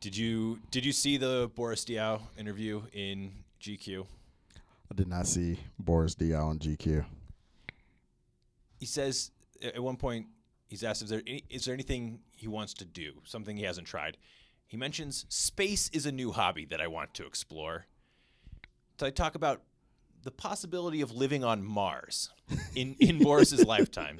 Did you did you see the Boris Diaw interview in GQ? I did not see Boris Diaw on GQ. He says at one point he's asked if there any, is there anything he wants to do, something he hasn't tried. He mentions space is a new hobby that I want to explore. So I talk about the possibility of living on Mars in, in Boris's lifetime.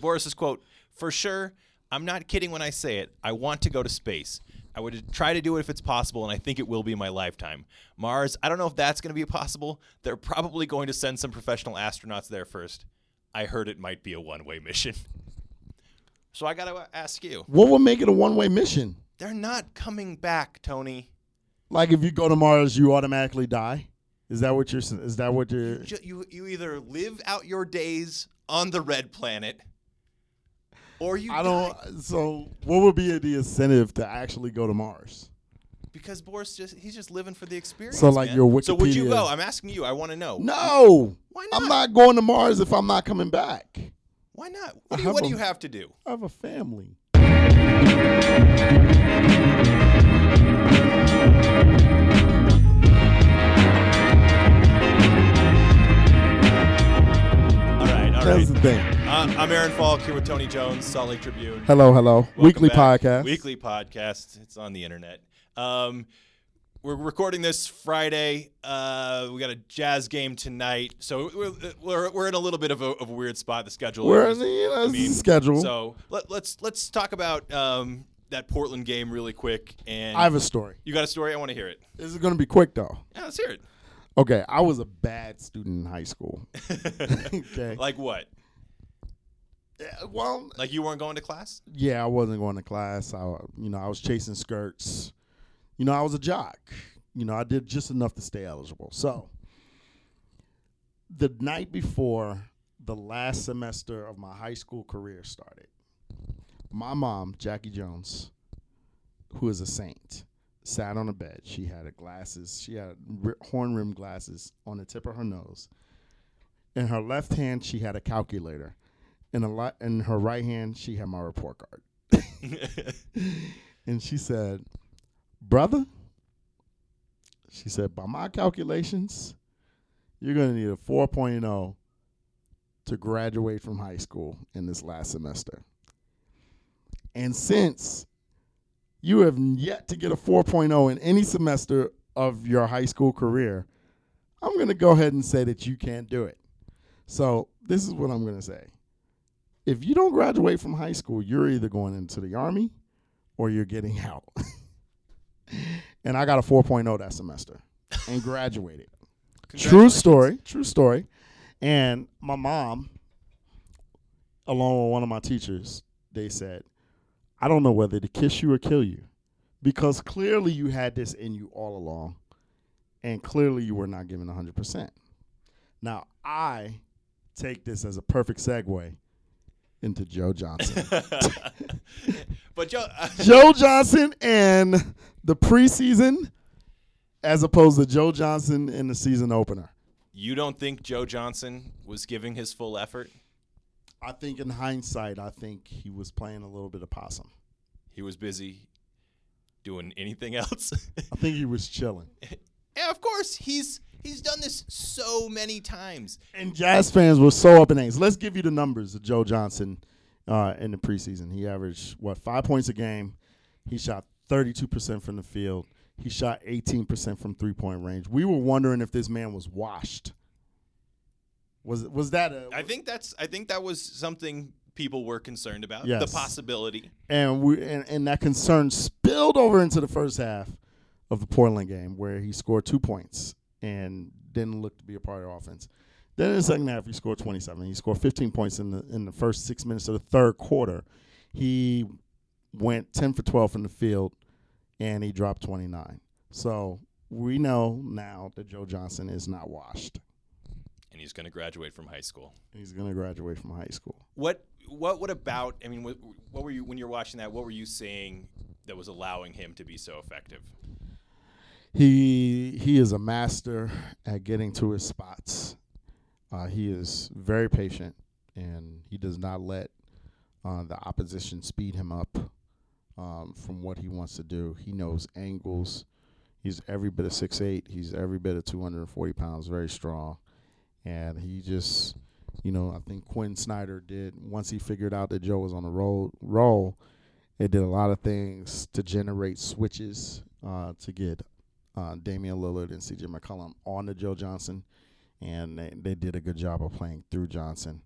Boris's quote, for sure, I'm not kidding when I say it. I want to go to space. I would try to do it if it's possible, and I think it will be in my lifetime. Mars, I don't know if that's going to be possible. They're probably going to send some professional astronauts there first. I heard it might be a one way mission. So I got to ask you. What would make it a one way mission? They're not coming back, Tony. Like if you go to Mars, you automatically die. Is that what you're? Is that what you're? You, you either live out your days on the red planet, or you I die. don't. So what would be the incentive to actually go to Mars? because Boris just he's just living for the experience. So, like, man. your So would you go? I'm asking you. I want to know. No. Why not? I'm not? going to Mars if I'm not coming back. Why not? What, do you, have what do you have to do? I have a family. All right, all That's right. the thing. Uh, I'm Aaron Falk here with Tony Jones, Salt Lake Tribune. Hello, hello. Welcome Weekly back. podcast. Weekly podcast. It's on the internet. Um, we're recording this Friday. Uh, we got a jazz game tonight, so we're, we're, we're in a little bit of a, of a weird spot. The schedule. We're in the you know, I mean, schedule. So let, let's let's talk about um, that Portland game really quick. And I have a story. you got a story? I want to hear it. This is going to be quick though. Yeah, let's hear it. Okay, I was a bad student in high school. okay. like what? Yeah, well, Like you weren't going to class? yeah, I wasn't going to class. I, you know, I was chasing skirts. You know, I was a jock. You know, I did just enough to stay eligible. So, the night before the last semester of my high school career started, my mom, Jackie Jones, who is a saint, sat on a bed. She had a glasses. She had horn rimmed glasses on the tip of her nose. In her left hand, she had a calculator. In, a li- in her right hand, she had my report card. and she said, Brother, she said, by my calculations, you're going to need a 4.0 to graduate from high school in this last semester. And since you have yet to get a 4.0 in any semester of your high school career, I'm going to go ahead and say that you can't do it. So, this is what I'm going to say. If you don't graduate from high school, you're either going into the army or you're getting out. and I got a 4.0 that semester and graduated. True story. True story. And my mom, along with one of my teachers, they said, I don't know whether to kiss you or kill you because clearly you had this in you all along and clearly you were not giving 100%. Now, I take this as a perfect segue into Joe Johnson. but Joe, uh, Joe Johnson and the preseason as opposed to Joe Johnson in the season opener. you don't think Joe Johnson was giving his full effort? I think in hindsight, I think he was playing a little bit of possum. He was busy doing anything else. I think he was chilling. yeah, of course, he's he's done this so many times. And Jazz fans were so up in age. Let's give you the numbers of Joe Johnson uh, in the preseason. He averaged, what, five points a game. He shot 32% from the field. He shot 18% from three point range. We were wondering if this man was washed. Was was that a I think that's I think that was something people were concerned about. Yes. The possibility. and we and, and that concern spilled over into the first half of the Portland game where he scored two points and didn't look to be a part of the offense. Then in the second half, he scored 27. He scored 15 points in the in the first six minutes of the third quarter. He went 10 for 12 from the field, and he dropped 29. So we know now that Joe Johnson is not washed. And he's going to graduate from high school. He's going to graduate from high school. What what what about? I mean, what, what were you when you're watching that? What were you seeing that was allowing him to be so effective? He he is a master at getting to his spots. Uh, he is very patient, and he does not let uh, the opposition speed him up. um, from what he wants to do. He knows angles. He's every bit of six eight. He's every bit of 240 pounds, very strong. And he just, you know, I think Quin Snyder did, once he figured out that Joe was on the roll, roll it did a lot of things to generate switches uh, to get uh, Damian Lillard and CJ McCollum on to Joe Johnson. And they, they did a good job of playing through Johnson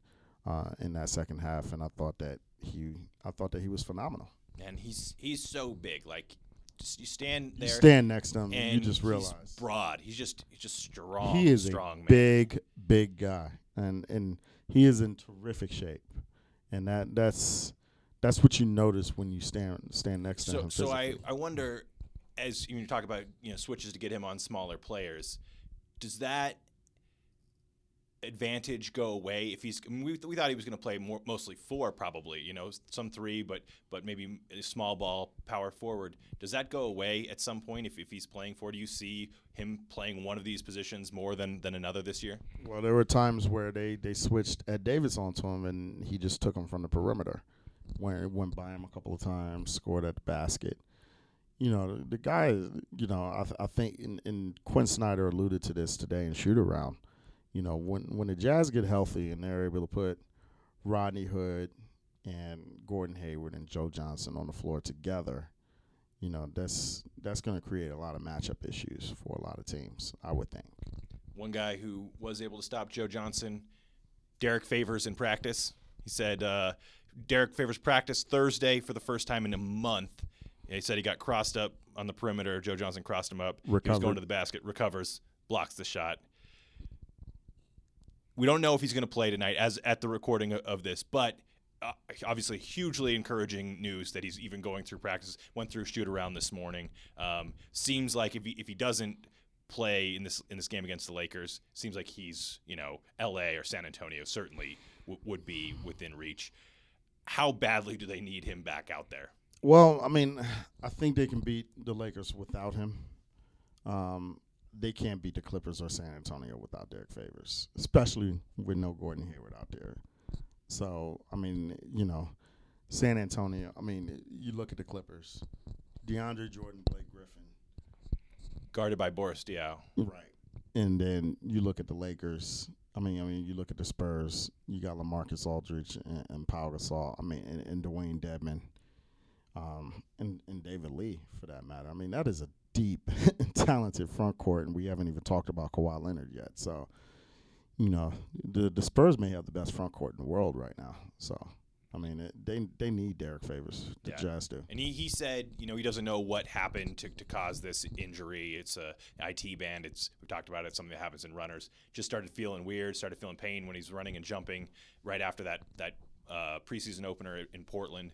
uh, in that second half. And I thought that he, I thought that he was phenomenal. And he's he's so big. Like just you stand there. You stand next to him, and you just he's realize broad. He's just he's just strong. he is strong a man. big, big guy, and and he is in terrific shape, and that that's that's what you notice when you stand stand next to So him. so I. I wonder as you talk about you know switches to get him on smaller players, does that advantage go away if he's I mean, we, we thought he was going to play more mostly four probably you know some three but but maybe a small ball power forward does that go away at some point if, if he's playing four do you see him playing one of these positions more than than another this year Well, there were times where they they switched Ed Davis onto him, and he just took him from the perimeter. Where it went by him a couple of times, scored at the basket. You know, the, guy. You know, I, I think, and, and Quin Snyder alluded to this today in shoot around. You know, when when the Jazz get healthy and they're able to put Rodney Hood and Gordon Hayward and Joe Johnson on the floor together, you know, that's that's going to create a lot of matchup issues for a lot of teams. I would think. one guy who was able to stop Joe Johnson, Derrick Favors in practice. He said uh, Derrick Favors practiced Thursday for the first time in a month. He said he got crossed up on the perimeter. Joe Johnson crossed him up. He was going to the basket, recovers, blocks the shot. We don't know if he's going to play tonight, as at the recording of, of this, but uh, obviously hugely encouraging news that he's even going through practice. Went through shoot around this morning. Um, seems like if he if he doesn't play in this in this game against the Lakers, seems like he's you know L.A. or San Antonio certainly w- would be within reach. How badly do they need him back out there? Well, I mean, I think they can beat the Lakers without him. Um, they can't beat the Clippers or San Antonio without Derrick Favors, especially with no Gordon Hayward out there. So, I mean, you know, San Antonio. I mean, you look at the Clippers, DeAndre Jordan, Blake Griffin, Guarded by Boris Diaw. right, and then you look at the Lakers. I mean, I mean, you look at the Spurs. You got LaMarcus Aldridge and, and Pau Gasol. I mean, and, and Dewayne Dedmon um, and, and David Lee for that matter. I mean, that is a deep, and talented front court, and we haven't even talked about Kawhi Leonard yet. So, you know, the the Spurs may have the best front court in the world right now. So, I mean, it, they they need Derrick Favors. The Yeah. Jazz do. And he, he said, you know, he doesn't know what happened to, to cause this injury. It's a IT band. It's we talked about it. Something that happens in runners. Just started feeling weird. Started feeling pain when he's running and jumping right after that that uh, preseason opener in Portland.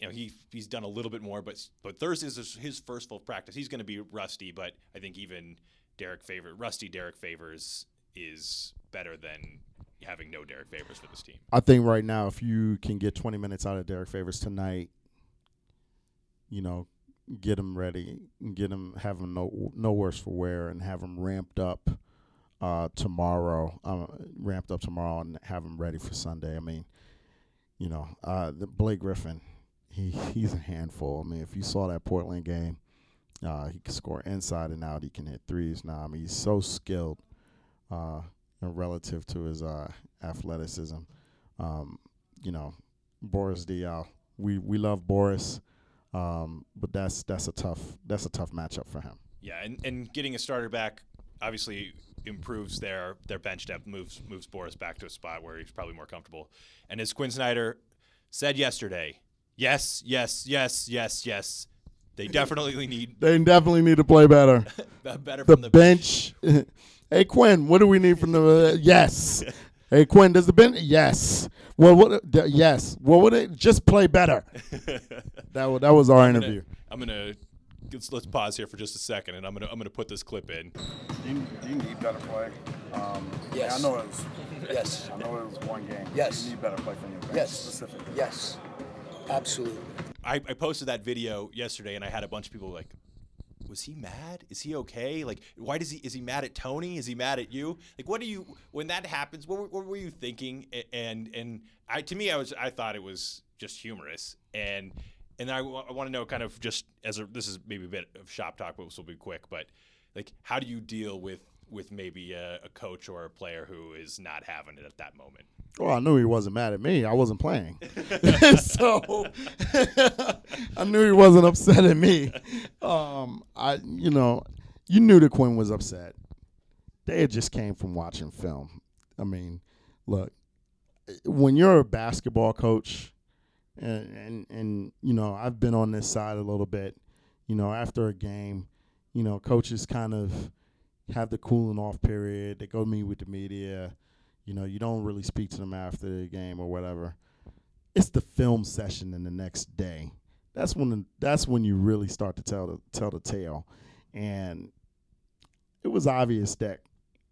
You know, he he's done a little bit more, but but Thursday's his, his first full practice. He's going to be rusty, but I think even Derrick Favor, rusty Derrick Favors is better than having no Derrick Favors for this team. I think right now, if you can get 20 minutes out of Derrick Favors tonight, you know, get him ready, get him, have him no no worse for wear, and have him ramped up uh, tomorrow, uh, ramped up tomorrow, and have him ready for Sunday. I mean, you know, uh, Blake Griffin, he he's a handful. I mean, if you saw that Portland game, uh, he can score inside and out. He can hit threes now. I mean, he's so skilled uh, relative to his uh, athleticism. Um, you know, Boris Diaw. We we love Boris, um, but that's that's a tough that's a tough matchup for him. Yeah, and, and getting a starter back obviously improves their their bench depth, moves moves Boris back to a spot where he's probably more comfortable. And as Quin Snyder said yesterday, yes, yes, yes, yes, yes, they definitely need They definitely need to play better. better The from the bench. hey Quin, what do we need from the? Uh, yes. Hey Quin, does the bench? Yes. Well, what? d- yes. Well, would it just play better? That was that was our interview. I'm gonna let's, let's pause here for just a second, and I'm gonna I'm gonna put this clip in. Do you, you need better play? Um, Yes. I know it was. Yes. I know it was one game. Yes. You need better play from your bench Yes. specifically. Yes. Absolutely. I, I posted that video yesterday, and I had a bunch of people like, "Was he mad? Is he okay? Like, why does he? Is he mad at Tony? Is he mad at you? Like, what do you when that happens? What, what were you thinking? And and I to me, I was I thought it was just humorous, and and I, want to know kind of just as a, this is maybe a bit of shop talk, but this will be quick. But like, how do you deal with with maybe a, a coach or a player who is not having it at that moment? Well, I knew he wasn't mad at me. I wasn't playing, so I knew he wasn't upset at me. Um, I, you know, you knew that Quin was upset. They had just came from watching film. I mean, look, when you're a basketball coach, and, and and you know, I've been on this side a little bit. You know, after a game, you know, coaches kind of have the cooling off period. They go meet with the media. You know, you don't really speak to them after the game or whatever. It's the film session in the next day. That's when the, that's when you really start to tell the tell the tale. And it was obvious that,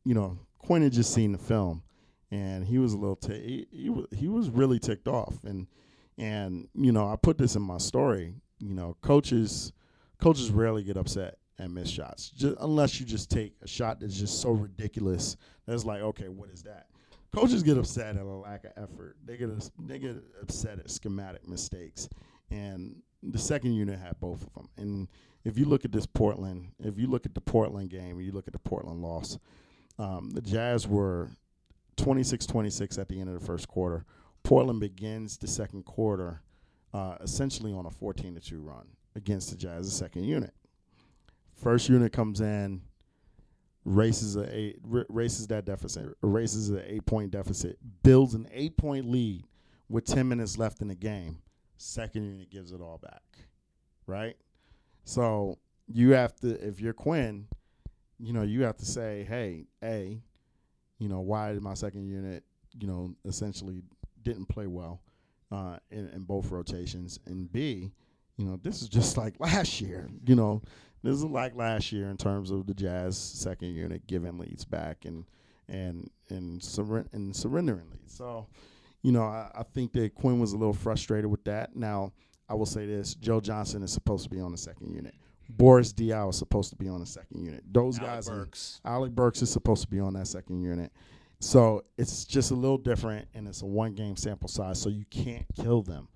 you know, Quin had just seen the film, and he was a little t- he, he he was really ticked off. And and you know, I put this in my story. You know, coaches coaches rarely get upset and miss shots, just, unless you just take a shot that's just so ridiculous that's like, okay, what is that? Coaches get upset at a lack of effort. They get they get upset at schematic mistakes, and the second unit had both of them. And if you look at this Portland, if you look at the Portland game, you look at the Portland loss, um, the Jazz were 26-26 at the end of the first quarter. Portland begins the second quarter uh, essentially on a 14 to 2 run against the Jazz, the second unit. First unit comes in, races a eight, races that deficit, races an eight point deficit, builds an eight point lead with 10 minutes left in the game. Second unit gives it all back, right? So you have to, if you're Quin, you know, you have to say, hey, A, you know, why did my second unit, you know, essentially didn't play well uh, in, in both rotations? And B, you know, this is just like last year. You know, this is like last year in terms of the Jazz second unit giving leads back and and and, and surrendering leads. So, you know, I, I think that Quin was a little frustrated with that. Now, I will say this: Joe Johnson is supposed to be on the second unit. Boris Diaw is supposed to be on the second unit. Those Alec guys, are- Burks. Alec Burks is supposed to be on that second unit. So it's just a little different, and it's a one game sample size, so you can't kill them.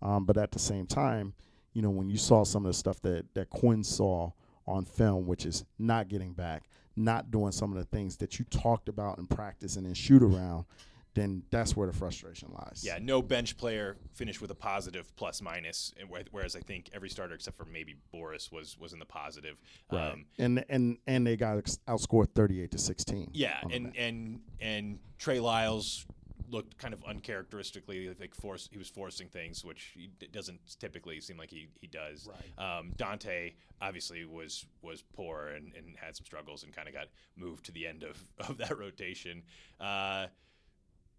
Um, but at the same time, you know, when you saw some of the stuff that, that Quin saw on film, which is not getting back, not doing some of the things that you talked about in practice and in shoot around, then that's where the frustration lies. Yeah, no bench player finished with a positive plus minus, whereas I think every starter except for maybe Boris was was in the positive. Right. Um, and and and they got outscored 38 to 16. yeah, and and and Trey Lyles looked kind of uncharacteristically like force he was forcing things which he d- doesn't typically seem like he, he does Right. um, Dante obviously was was poor and, and had some struggles and kind of got moved to the end of, of that rotation uh,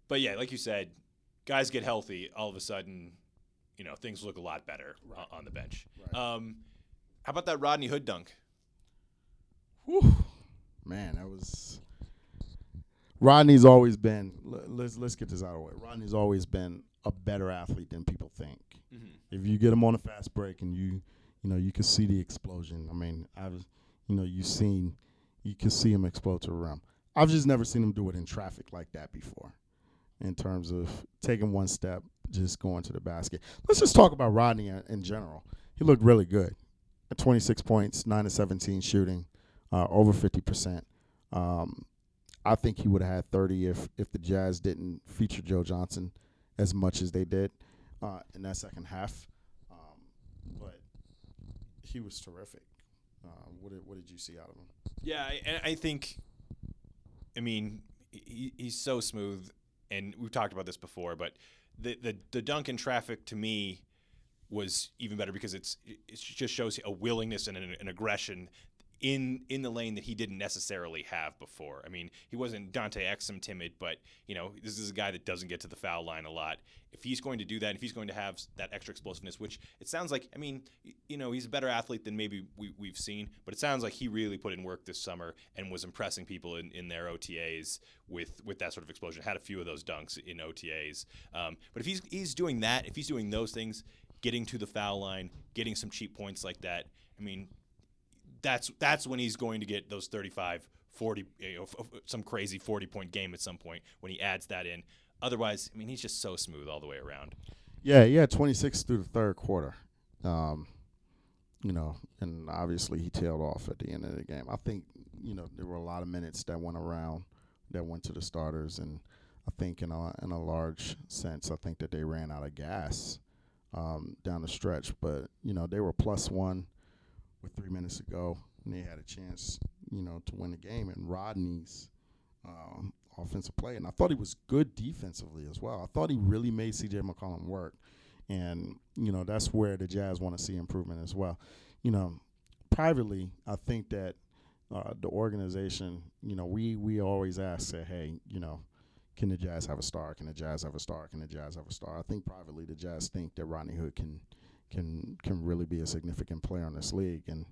but yeah like you said guys get healthy all of a sudden you know things look a lot better o- on the bench Right. um, how about that Rodney Hood dunk Whew. Man, that was. Rodney's always been. Let's let's get this out of the way. Rodney's always been a better athlete than people think. If you get him on a fast break and you, you know, you can see the explosion. I mean, I've, you know, you've seen, you can see him explode to the rim. I've just never seen him do it in traffic like that before. In terms of taking one step, just going to the basket. Let's just talk about Rodney in, general. He looked really good. At 26 points, 9 to 17 shooting, uh, over 50%. Um, I think he would have had 30 if if the Jazz didn't feature Joe Johnson as much as they did uh, in that second half. Um, but he was terrific. Uh, what did what did you see out of him? Yeah, I- I think, I mean, he, he's so smooth, and we've talked about this before, but the the the dunk in traffic to me was even better because it's it just shows a willingness and an, an aggression in in the lane that he didn't necessarily have before. I mean, he wasn't Dante Exum timid, but you know, this is a guy that doesn't get to the foul line a lot. If he's going to do that, if he's going to have that extra explosiveness, which it sounds like, I mean, you know, he's a better athlete than maybe we, we've seen, but it sounds like he really put in work this summer and was impressing people in, in their OTAs with with that sort of explosion. Had a few of those dunks in OTAs. Um, but if he's he's doing that, if he's doing those things, getting to the foul line, getting some cheap points like that, I mean, that's that's when he's going to get those 35 40 you know, some crazy 40 point game at some point when he adds that in otherwise i mean he's just so smooth all the way around Yeah, yeah 26 through the third quarter. Um, you know, and obviously he tailed off at the end of the game. I think you know there were a lot of minutes that went around that went to the starters, and I think in a in a large sense, I think that they ran out of gas um, down the stretch. But you know they were plus one with three minutes to go, and they had a chance, you know, to win the game. And Rodney's um, offensive play, and I thought he was good defensively as well. I thought he really made C.J. McCollum work, and you know that's where the Jazz want to see improvement as well. You know, privately, I think that uh, the organization, you know, we we always ask, say, hey, you know, can the Jazz have a star? Can the Jazz have a star? Can the Jazz have a star? I think privately, the Jazz think that Rodney Hood can can can really be a significant player in this league. And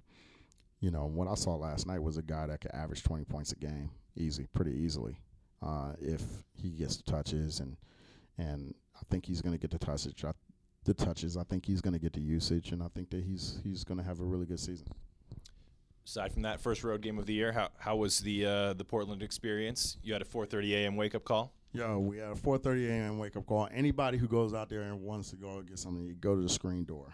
you know, what I saw last night was a guy that could average 20 points a game, easy, pretty easily, uh, if he gets the touches. And and I think he's going to get the touches. I, the touches. I think he's going to get the usage, and I think that he's he's going to have a really good season. Aside from that first road game of the year, how how was the uh, the Portland experience? You had a 4:30 a.m. wake up call. Yo, we had a 4:30 a.m. wake up call. Anybody who goes out there and wants to go get something, you go to the screen door.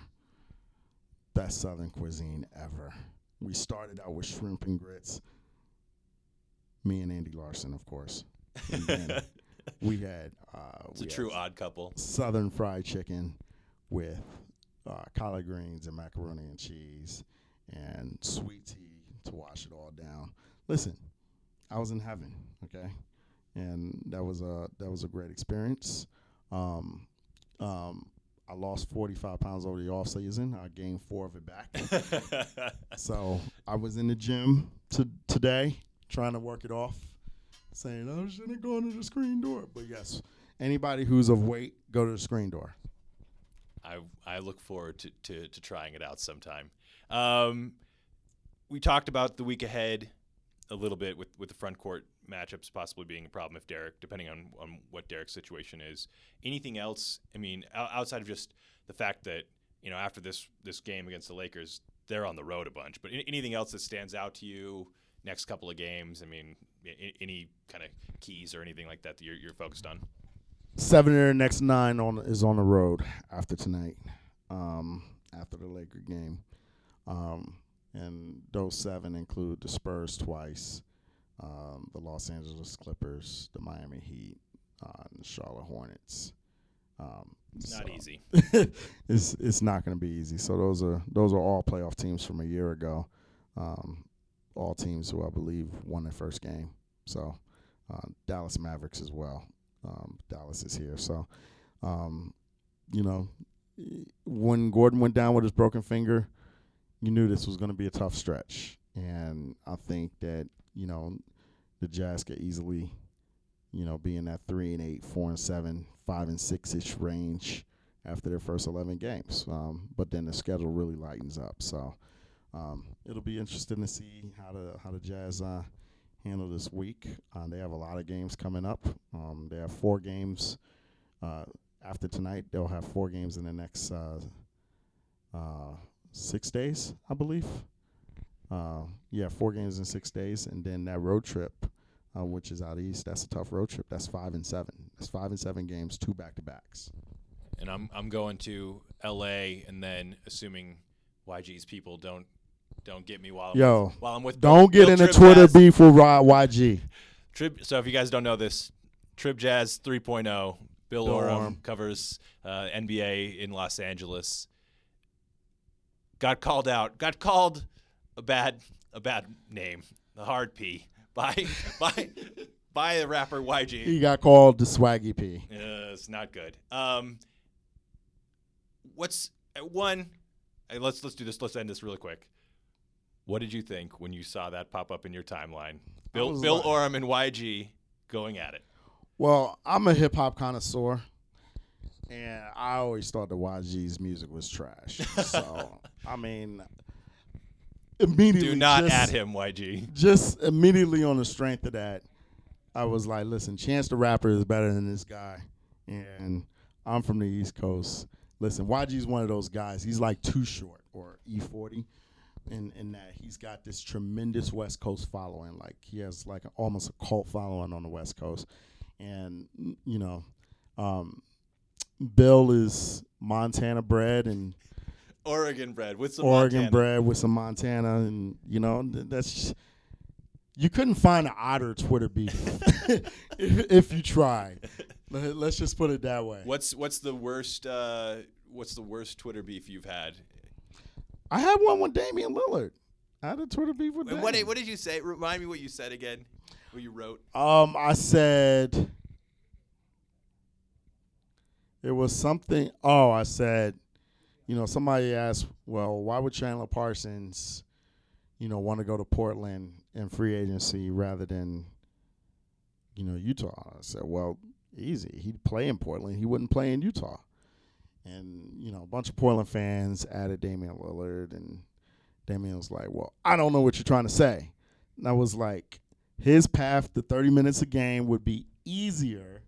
Best Southern cuisine ever. We started out with shrimp and grits. Me and Andy Larsen, of course. And we had uh, It's a we true odd couple. Southern fried chicken with uh, collard greens and macaroni and cheese and sweet tea to wash it all down. Listen, I was in heaven, okay, and that was a that was a great experience. Um, um, I lost 45 pounds over the off season. I gained four of it back. so I was in the gym to, today trying to work it off, saying I shouldn't go to the screen door. But yes, anybody who's of weight, go to the screen door. I I look forward to, to, to trying it out sometime. Um, we talked about the week ahead a little bit with, with the front court matchups possibly being a problem if Derrick, depending on, on what Derrick's situation is. Anything else? I mean, outside of just the fact that you know after this this game against the Lakers, they're on the road a bunch. But any, anything else that stands out to you next couple of games? I mean, any kind of keys or anything like that that you're, you're focused on? Seven of their next nine on is on the road after tonight, um, after the Laker game, um, and those seven include the Spurs twice, um, the Los Angeles Clippers, the Miami Heat, uh, and the Charlotte Hornets. Um, It's not so- easy. it's it's not going to be easy. So those are those are all playoff teams from a year ago, um, all teams who I believe won their first game. So uh, Dallas Mavericks as well. Um, Dallas is here. So um, you know when Gordon went down with his broken finger, you knew this was going to be a tough stretch, and I think that you know the Jazz could easily you know be in that three and eight, four and seven, five and six ish range after their first 11 games. Um, but then the schedule really lightens up. So um, it'll be interesting to see how the how the Jazz uh, handle this week. Uh, they have a lot of games coming up. Um, they have four games uh, after tonight. They'll have four games in the next uh, uh, six days, I believe. Uh, yeah, four games in six days, and then that road trip. Uh, which is out east. That's a tough road trip. That's five and seven. That's five and seven games, two back to backs. and I'm I'm going to L.A. and then assuming YG's people don't don't get me while I'm Yo, with, while I'm with Don't Bill- get Bill in a Twitter Jazz. beef with Rod YG. Trib, so if you guys don't know this, Trib Jazz 3.0, Bill, Bill Oram, Oram. covers uh, NBA in Los Angeles. Got called out. Got called a bad a bad name, the hard P by by by the rapper YG. He got called the Swaggy P. Uh, it's not good. Um, what's uh, one? uh, let's let's do this. Let's end this really quick. What did you think when you saw that pop up in your timeline? Bill Bill like- Oram and YG going at it. Well, I'm a hip hop connoisseur, and I always thought the YG's music was trash. so, I mean, immediately. Do not just, at him, YG. Just immediately on the strength of that, I was like, listen, Chance the Rapper is better than this guy. And I'm from the East Coast. Listen, YG's one of those guys. He's like too short or E40 in, in that he's got this tremendous West Coast following. Like he has like a, almost a cult following on the West Coast. And, you know, um, Bill is Montana bred and Oregon bread with some Oregon Montana. bread with some Montana, and you know that's just, you couldn't find an otter Twitter beef if, if you tried. Let- Let's just put it that way. What's what's the worst? Uh, what's the worst Twitter beef you've had? I had one with Damian Lillard. I had a Twitter beef with Wait, What did, what did you say? Remind me what you said again. What you wrote. Um, I said it was something. Oh, I said, you know, somebody asked, well, why would Chandler Parsons, you know, want to go to Portland in free agency rather than, you know, Utah? I said, well, easy. He'd play in Portland. He wouldn't play in Utah. And you know, a bunch of Portland fans added Damian Lillard, and Damian was like, "Well, I don't know what you're trying to say." And I was like, his path to 30 minutes a game would be easier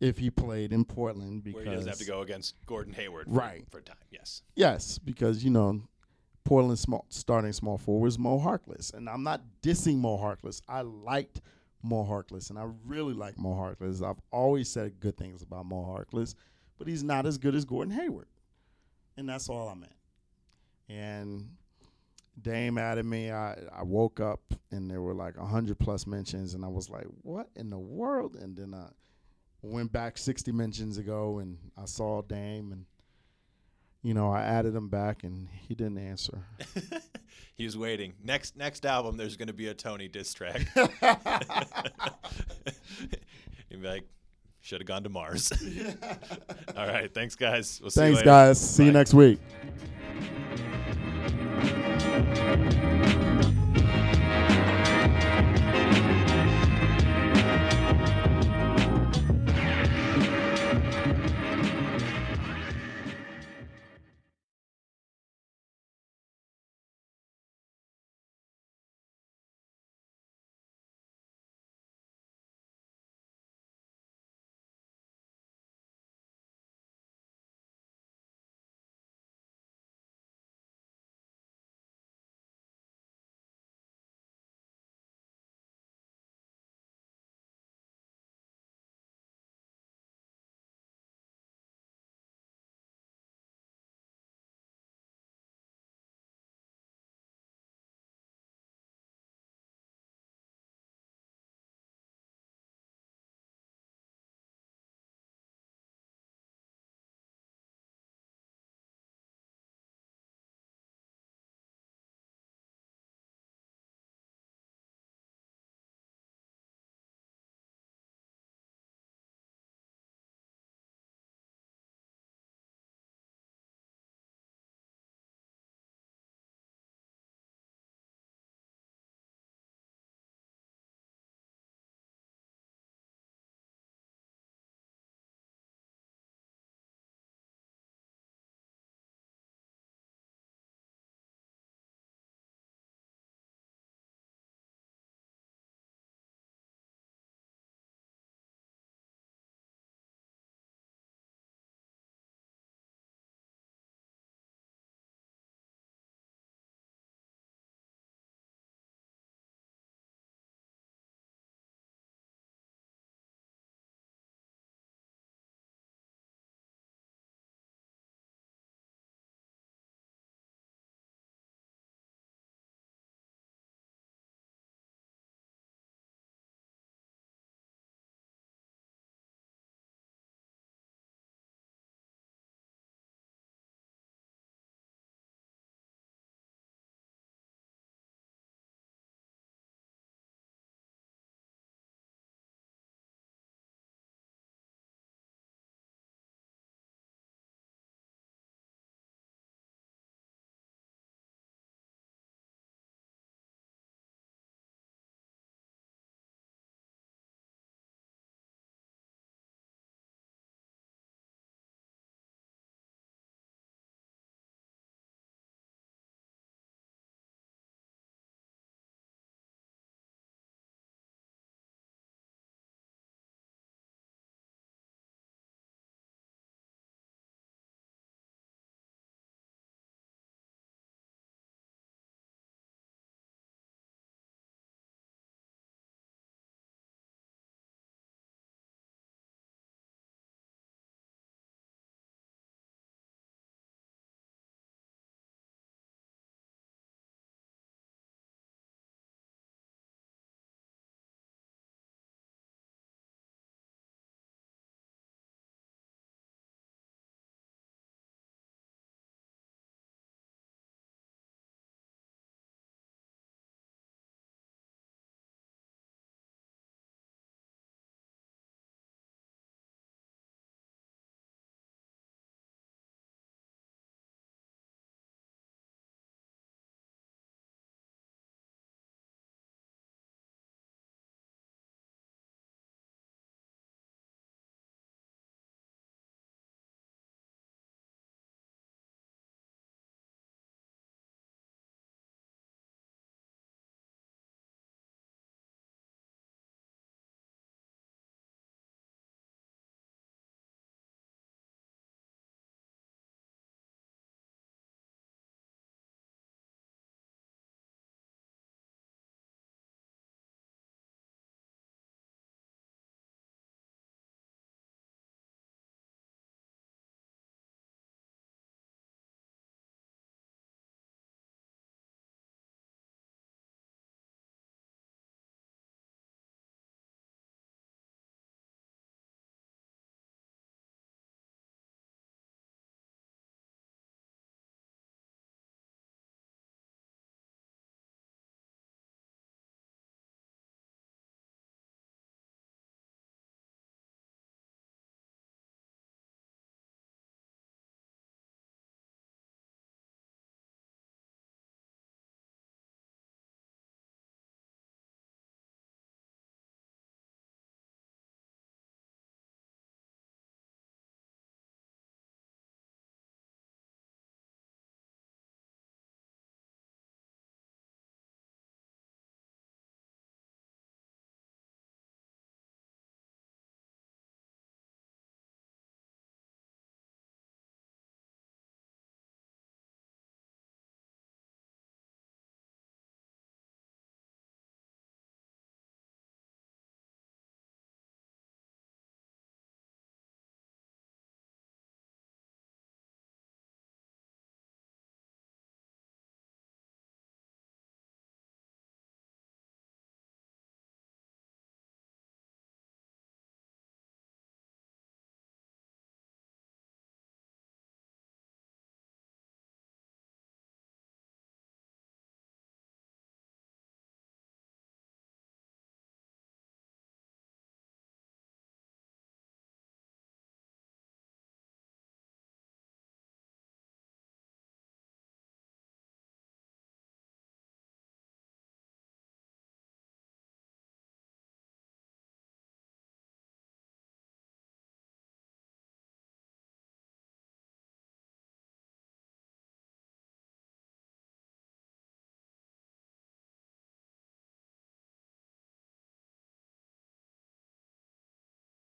if he played in Portland because Where he doesn't have to go against Gordon Hayward. For, Right. For time. Yes. Yes, because you know, Portland small starting small forward is Moe Harkless, and I'm not dissing Moe Harkless. I liked Moe Harkless, and I really like Moe Harkless. I've always said good things about Moe Harkless, but he's not as good as Gordon Hayward, and that's all I meant. And Dame added me. I, I woke up and there were like hundred plus mentions, and I was like, "What in the world?" And then I went back 60 mentions ago and I saw Dame and you know, I added him back and he didn't answer. he was waiting. Next next album there's going to be a Tony diss track. He'd be like should have gone to Mars. All right, thanks guys. We'll thanks guys. Bye. See you next week.